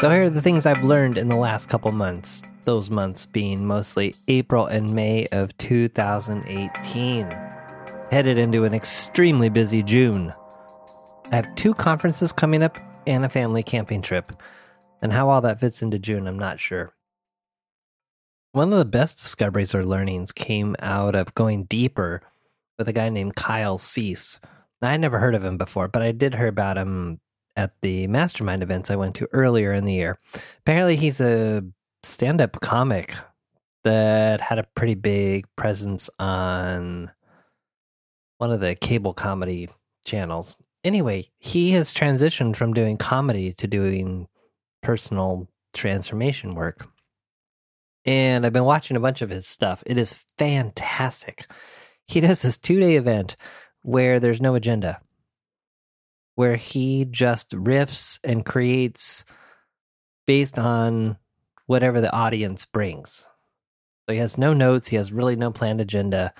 So here are the things I've learned in the last couple months. Those months being mostly April and May of 2018. Headed into an extremely busy June. I have two conferences coming up and a family camping trip. And how all that fits into June, I'm not sure. One of the best discoveries or learnings came out of going deeper with a guy named Kyle Cease. I never heard of him before, but I did hear about him at the mastermind events I went to earlier in the year. Apparently, he's a stand up comic that had a pretty big presence on one of the cable comedy channels. Anyway, he has transitioned from doing comedy to doing personal transformation work. And I've been watching a bunch of his stuff. It is fantastic. He does this two day event where there's no agenda where he just riffs and creates based on whatever the audience brings. So he has no notes, he has really no planned agenda,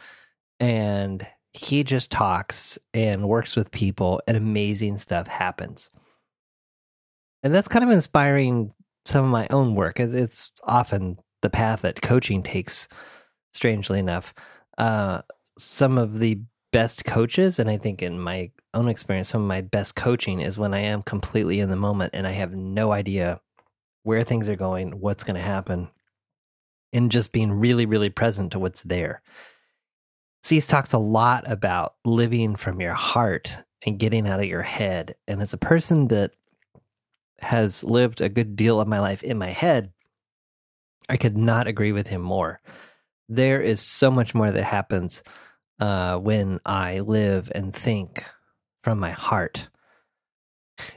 and he just talks and works with people, and amazing stuff happens. And that's kind of inspiring some of my own work. It's often the path that coaching takes, strangely enough. Uh, some of the best coaches, and I think in my own experience, some of my best coaching is when I am completely in the moment and I have no idea where things are going, what's going to happen, and just being really, really present to what's there. Cease talks a lot about living from your heart and getting out of your head. And as a person that has lived a good deal of my life in my head, I could not agree with him more. There is so much more that happens uh, when I live and think from my heart.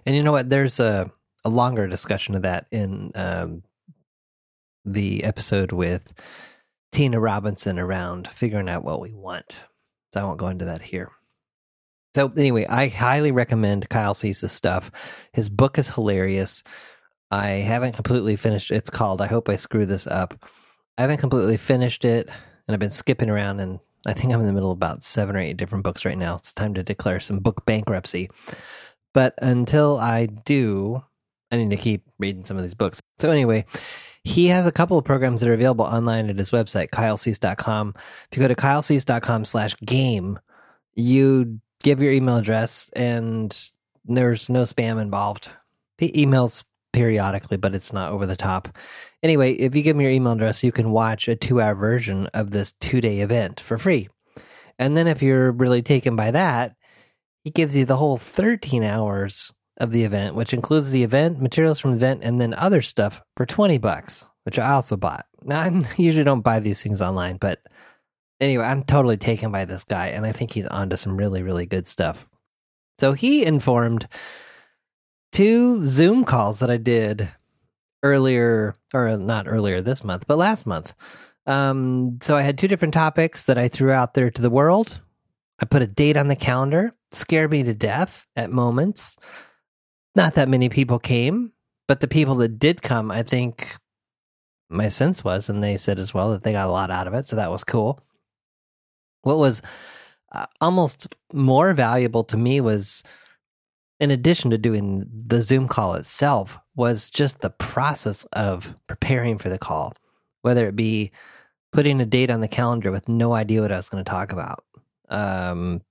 And you know what? There's a, a longer discussion of that in um, the episode with Tina Robinson around figuring out what we want. So I won't go into that here. So anyway, I highly recommend Kyle Cease's stuff. His book is hilarious. I haven't completely finished. It's called "I Hope I Screw This Up." I haven't completely finished it, and I've been skipping around and I think I'm in the middle of about seven or eight different books right now. It's time to declare some book bankruptcy. But until I do, I need to keep reading some of these books. So, anyway, he has a couple of programs that are available online at his website, kylecease.com. If you go to kylecease.com slash game, you give your email address and there's no spam involved. He emails periodically, but it's not over the top. Anyway, if you give me your email address, you can watch a two hour version of this two day event for free. And then if you're really taken by that, he gives you the whole 13 hours of the event, which includes the event, materials from the event, and then other stuff for 20 bucks, which I also bought. Now, I usually don't buy these things online, but anyway, I'm totally taken by this guy, and I think he's onto some really, really good stuff. So he informed two Zoom calls that I did earlier, or not earlier this month, but last month. Um, so I had two different topics that I threw out there to the world. I put a date on the calendar, scared me to death at moments. Not that many people came, but the people that did come, I think my sense was, and they said as well that they got a lot out of it. So that was cool. What was uh, almost more valuable to me was in addition to doing the Zoom call itself, was just the process of preparing for the call, whether it be putting a date on the calendar with no idea what I was going to talk about, um,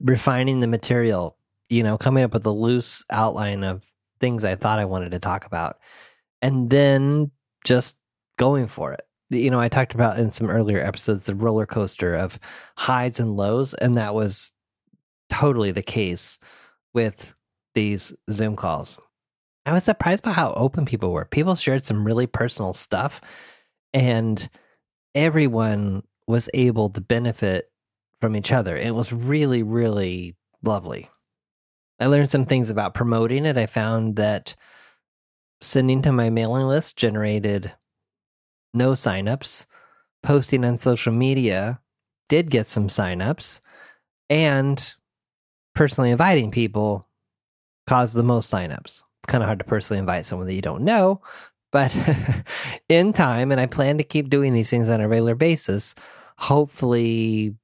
refining the material, you know, coming up with a loose outline of things I thought I wanted to talk about, and then just going for it. You know, I talked about in some earlier episodes the roller coaster of highs and lows, and that was totally the case with these Zoom calls. I was surprised by how open people were. People shared some really personal stuff, and everyone was able to benefit from each other. It was really, really lovely. I learned some things about promoting it. I found that sending to my mailing list generated no signups. Posting on social media did get some signups. And personally inviting people caused the most signups. It's kind of hard to personally invite someone that you don't know, but in time, and I plan to keep doing these things on a regular basis. Hopefully,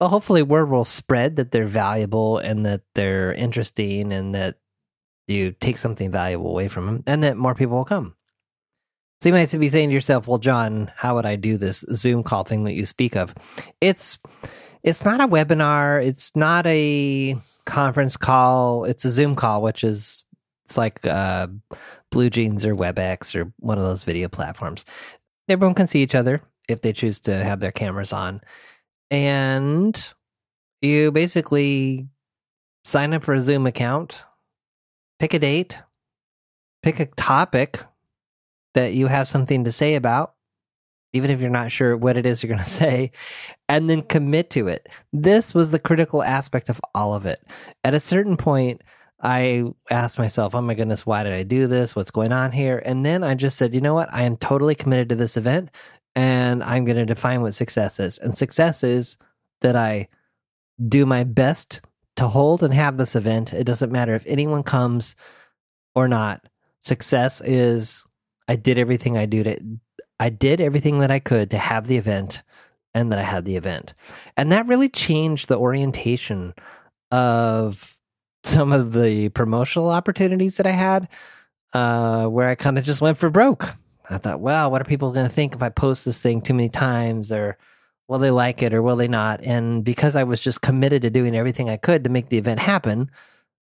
well, hopefully, word will spread that they're valuable and that they're interesting and that you take something valuable away from them, and that more people will come. So you might be saying to yourself, "Well, John, how would I do this Zoom call thing that you speak of?" It's it's not a webinar. It's not a conference call. It's a Zoom call, which is it's like uh, BlueJeans or WebEx or one of those video platforms. Everyone can see each other if they choose to have their cameras on, and you basically sign up for a Zoom account, pick a date, pick a topic that you have something to say about, even if you're not sure what it is you're going to say, and then commit to it. This was the critical aspect of all of it. At a certain point, I asked myself, oh my goodness, why did I do this? What's going on here? And then I just said, you know what? I am totally committed to this event and I'm going to define what success is. And success is that I do my best to hold and have this event. It doesn't matter if anyone comes or not. Success is I did everything I do to I did everything that I could to have the event and that I had the event. And that really changed the orientation of some of the promotional opportunities that I had, uh, where I kind of just went for broke. I thought, well, what are people going to think if I post this thing too many times or will they like it or will they not? And because I was just committed to doing everything I could to make the event happen,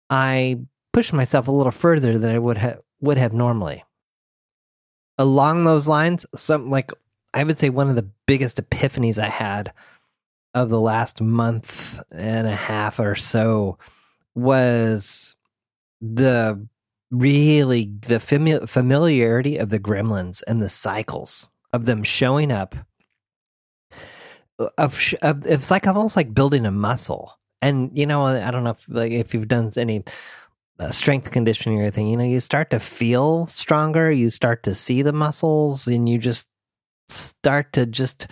I pushed myself a little further than I would have would have normally along those lines, some like I would say one of the biggest epiphanies I had of the last month and a half or so was the really the fami- familiarity of the gremlins and the cycles of them showing up uh, of, of it's like almost like building a muscle. And you know i don't know if like if you've done any strength conditioning or anything, you know, you start to feel stronger, you start to see the muscles, and you just start to just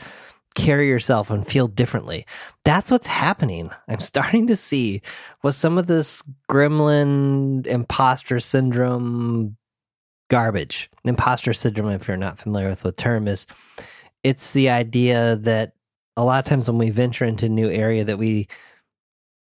carry yourself and feel differently. That's what's happening. I'm starting to see what some of this gremlin imposter syndrome garbage. Imposter syndrome, if you're not familiar with the term, is it's the idea that a lot of times when we venture into a new area that we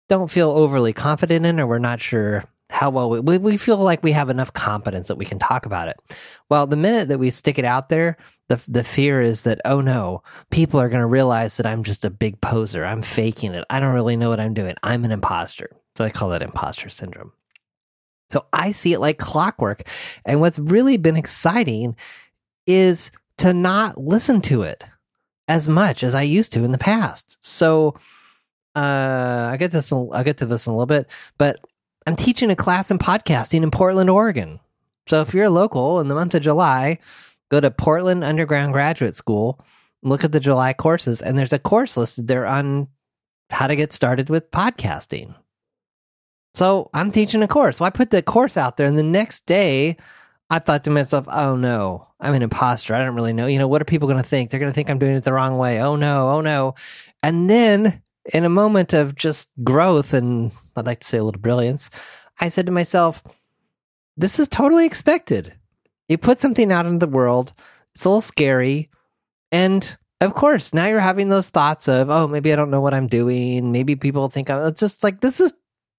don't feel overly confident in or we're not sure how well we, we feel like we have enough competence that we can talk about it. Well, the minute that we stick it out there, the the fear is that oh no, people are going to realize that I'm just a big poser. I'm faking it. I don't really know what I'm doing. I'm an imposter. So I call that imposter syndrome. So I see it like clockwork. And what's really been exciting is to not listen to it as much as I used to in the past. So uh, I get this. I'll get to this in a little bit, but I'm teaching a class in podcasting in Portland, Oregon. So if you're a local in the month of July, go to Portland Underground Graduate School, look at the July courses, and there's a course listed there on how to get started with podcasting. So I'm teaching a course. Well, I put the course out there, and the next day, I thought to myself, oh no, I'm an imposter. I don't really know. You know, what are people going to think? They're going to think I'm doing it the wrong way. Oh no, oh no. And then in a moment of just growth and I'd like to say a little brilliance, I said to myself, this is totally expected. You put something out into the world, it's a little scary. And of course, now you're having those thoughts of, oh, maybe I don't know what I'm doing. Maybe people think I'm it's just like this is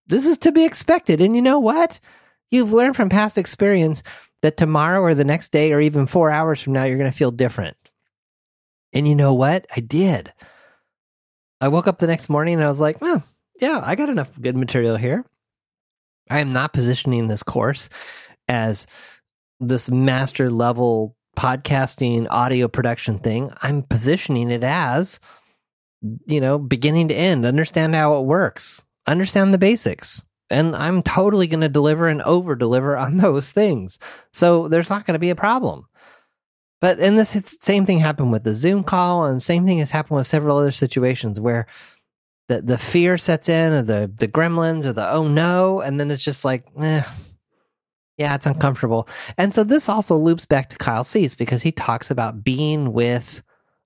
this is to be expected. And you know what? You've learned from past experience that tomorrow or the next day or even four hours from now, you're going to feel different. And you know what? I did. I woke up the next morning and I was like, oh, yeah, I got enough good material here. I am not positioning this course as this master level podcasting audio production thing. I'm positioning it as, you know, beginning to end, understand how it works, understand the basics. And I'm totally going to deliver and over deliver on those things. So there's not going to be a problem. But and this same thing happened with the Zoom call, and same thing has happened with several other situations where the the fear sets in, or the the gremlins, or the oh no, and then it's just like, eh, yeah, it's uncomfortable. And so this also loops back to Kyle Cease because he talks about being with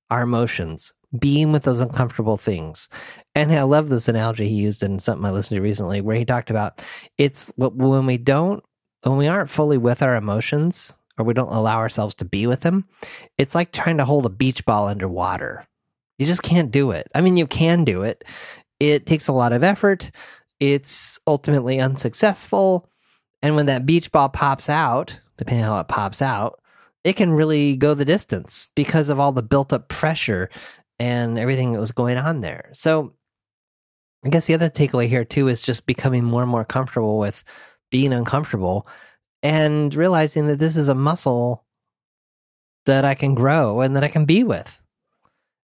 our emotions, being with those uncomfortable things. And I love this analogy he used in something I listened to recently where he talked about it's when we don't, when we aren't fully with our emotions, or we don't allow ourselves to be with them, it's like trying to hold a beach ball underwater. You just can't do it. I mean, you can do it. It takes a lot of effort. It's ultimately unsuccessful. And when that beach ball pops out, depending on how it pops out, it can really go the distance because of all the built up pressure and everything that was going on there. So I guess the other takeaway here too is just becoming more and more comfortable with being uncomfortable and realizing that this is a muscle that I can grow and that I can be with.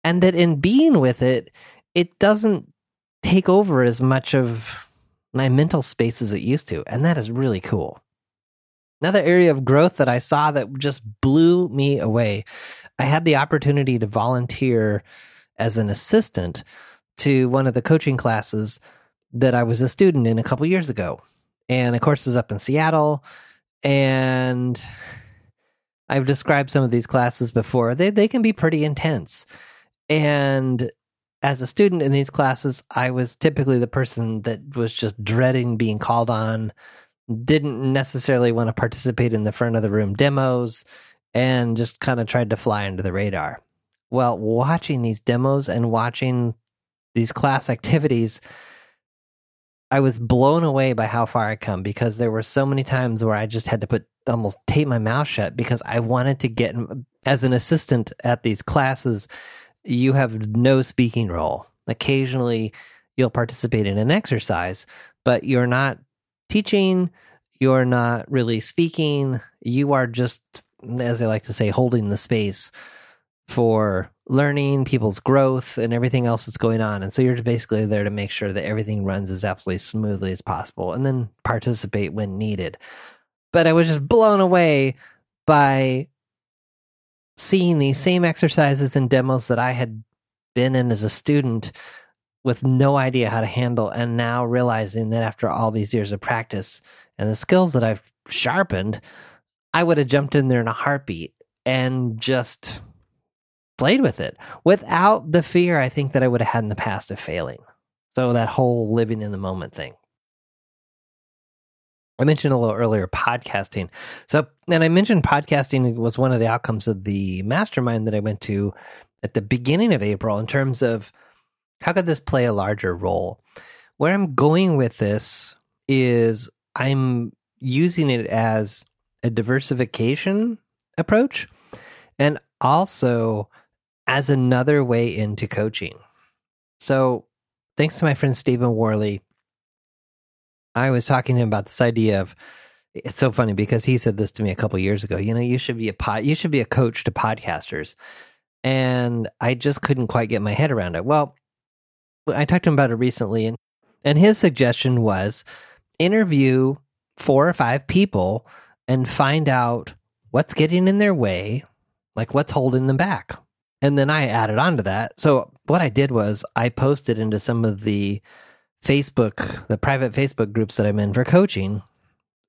And that in being with it, it doesn't take over as much of my mental space as it used to. And that is really cool. Another area of growth that I saw that just blew me away. I had the opportunity to volunteer as an assistant to one of the coaching classes that I was a student in a couple years ago. And of course, was up in Seattle. And I've described some of these classes before. They, they can be pretty intense. And as a student in these classes, I was typically the person that was just dreading being called on, didn't necessarily want to participate in the front of the room demos, and just kind of tried to fly under the radar. Well, watching these demos and watching these class activities, I was blown away by how far I come because there were so many times where I just had to put almost tape my mouth shut because I wanted to get as an assistant at these classes. You have no speaking role. Occasionally, you'll participate in an exercise, but you're not teaching. You're not really speaking. You are just, as I like to say, holding the space for learning, people's growth, and everything else that's going on. And so you're basically there to make sure that everything runs as absolutely smoothly as possible and then participate when needed. But I was just blown away by seeing these same exercises and demos that I had been in as a student with no idea how to handle. And now realizing that after all these years of practice and the skills that I've sharpened, I would have jumped in there in a heartbeat and just played with it without the fear I think that I would have had in the past of failing. So that whole living in the moment thing. I mentioned a little earlier podcasting. So, and I mentioned podcasting was one of the outcomes of the mastermind that I went to at the beginning of April in terms of how could this play a larger role? Where I'm going with this is I'm using it as a diversification approach and also as another way into coaching. So, thanks to my friend Stephen Worley, I was talking to him about this idea of it's so funny because he said this to me a couple years ago. You know, you should be a pod, you should be a coach to podcasters, and I just couldn't quite get my head around it. Well, I talked to him about it recently, and and his suggestion was interview four or five people and find out what's getting in their way, like what's holding them back. And then I added on to that. So what I did was I posted into some of the Facebook, the private Facebook groups that I'm in for coaching.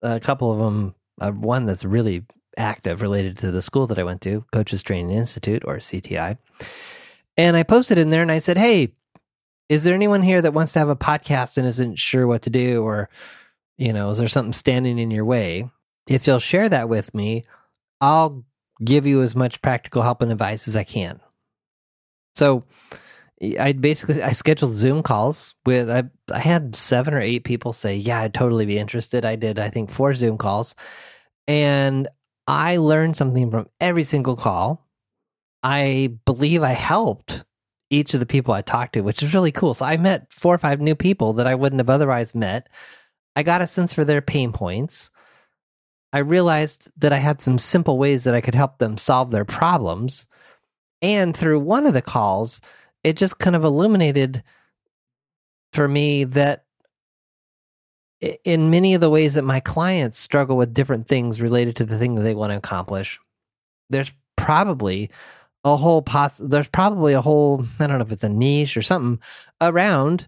A couple of them, uh, one that's really active related to the school that I went to, Coaches Training Institute or CTI. And I posted in there and I said, Hey, is there anyone here that wants to have a podcast and isn't sure what to do? Or, you know, is there something standing in your way? If you'll share that with me, I'll give you as much practical help and advice as I can. So I basically I scheduled Zoom calls with I I had seven or eight people say, "Yeah, I'd totally be interested." I did I think four Zoom calls and I learned something from every single call. I believe I helped each of the people I talked to, which is really cool. So I met four or five new people that I wouldn't have otherwise met. I got a sense for their pain points. I realized that I had some simple ways that I could help them solve their problems. And through one of the calls, it just kind of illuminated for me that in many of the ways that my clients struggle with different things related to the thing that they want to accomplish, there's probably a whole poss- there's probably a whole I don't know if it's a niche or something around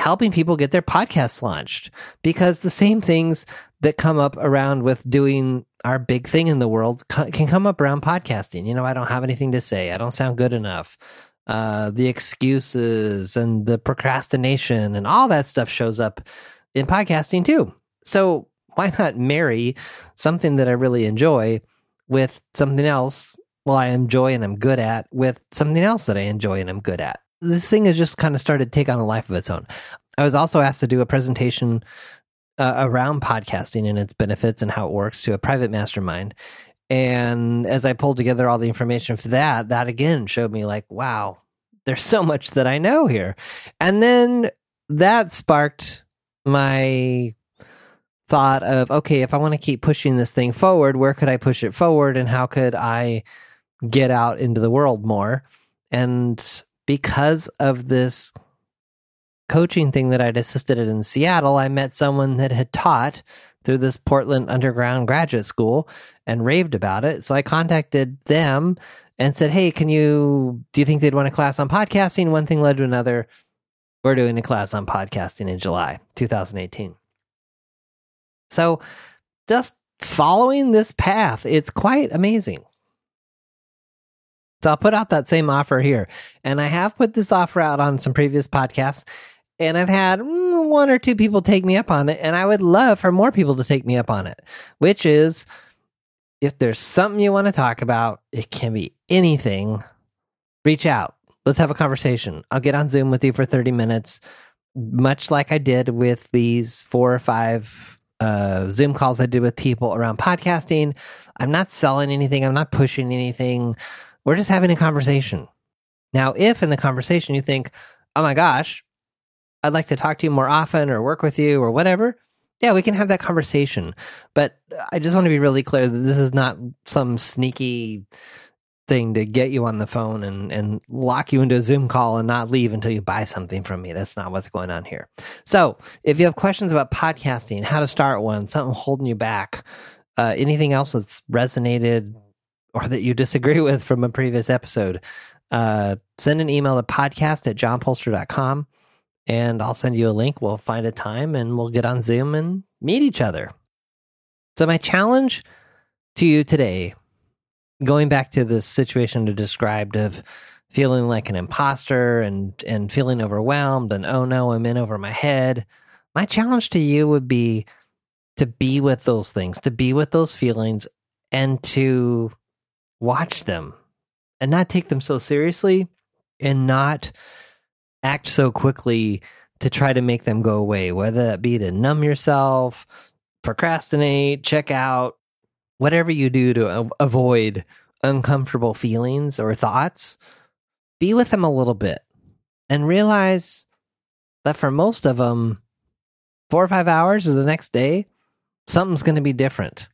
helping people get their podcasts launched because the same things that come up around with doing our big thing in the world can come up around podcasting. You know, I don't have anything to say. I don't sound good enough. Uh, the excuses and the procrastination and all that stuff shows up in podcasting too. So why not marry something that I really enjoy with something else? Well, I enjoy and I'm good at with something else that I enjoy and I'm good at. This thing has just kind of started to take on a life of its own. I was also asked to do a presentation uh, around podcasting and its benefits and how it works to a private mastermind. And as I pulled together all the information for that, that again showed me like, wow, there's so much that I know here. And then that sparked my thought of, okay, if I want to keep pushing this thing forward, where could I push it forward and how could I get out into the world more? And because of this coaching thing that I'd assisted at in Seattle, I met someone that had taught through this Portland Underground Graduate School and raved about it. So I contacted them and said, Hey, can you, do you think they'd want a class on podcasting? One thing led to another. We're doing a class on podcasting in July 2018. So just following this path, it's quite amazing. So I'll put out that same offer here. And I have put this offer out on some previous podcasts and I've had mm, one or two people take me up on it, and I would love for more people to take me up on it, which is if there's something you want to talk about, it can be anything, reach out. Let's have a conversation. I'll get on Zoom with you for 30 minutes, much like I did with these four or five uh, Zoom calls I did with people around podcasting. I'm not selling anything, I'm not pushing anything. We're just having a conversation. Now, if in the conversation you think, oh my gosh, I'd like to talk to you more often or work with you or whatever, yeah, we can have that conversation. But I just want to be really clear that this is not some sneaky thing to get you on the phone and, and lock you into a Zoom call and not leave until you buy something from me. That's not what's going on here. So if you have questions about podcasting, how to start one, something holding you back, uh, anything else that's resonated or that you disagree with from a previous episode, uh, send an email to podcast at johnpoelstra.com and I'll send you a link. We'll find a time and we'll get on Zoom and meet each other. So, my challenge to you today, going back to the situation I described of feeling like an imposter and, and feeling overwhelmed and oh no, I'm in over my head. My challenge to you would be to be with those things, to be with those feelings and to watch them and not take them so seriously and not act so quickly to try to make them go away, whether that be to numb yourself, procrastinate, check out, whatever you do to avoid uncomfortable feelings or thoughts, be with them a little bit and realize that for most of them, four or five hours or the next day, something's going to be different.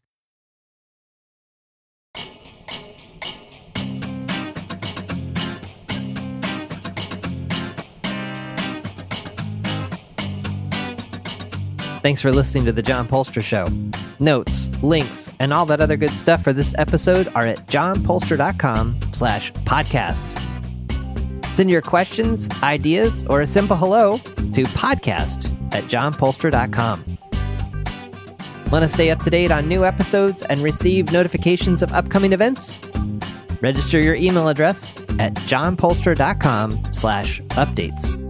Thanks for listening to The John Poelstra Show. Notes, links, and all that other good stuff for this episode are at johnpoelstra.com slash podcast. Send your questions, ideas, or a simple hello to podcast at johnpoelstra.com. Want to stay up to date on new episodes and receive notifications of upcoming events? Register your email address at johnpoelstra.com slash updates.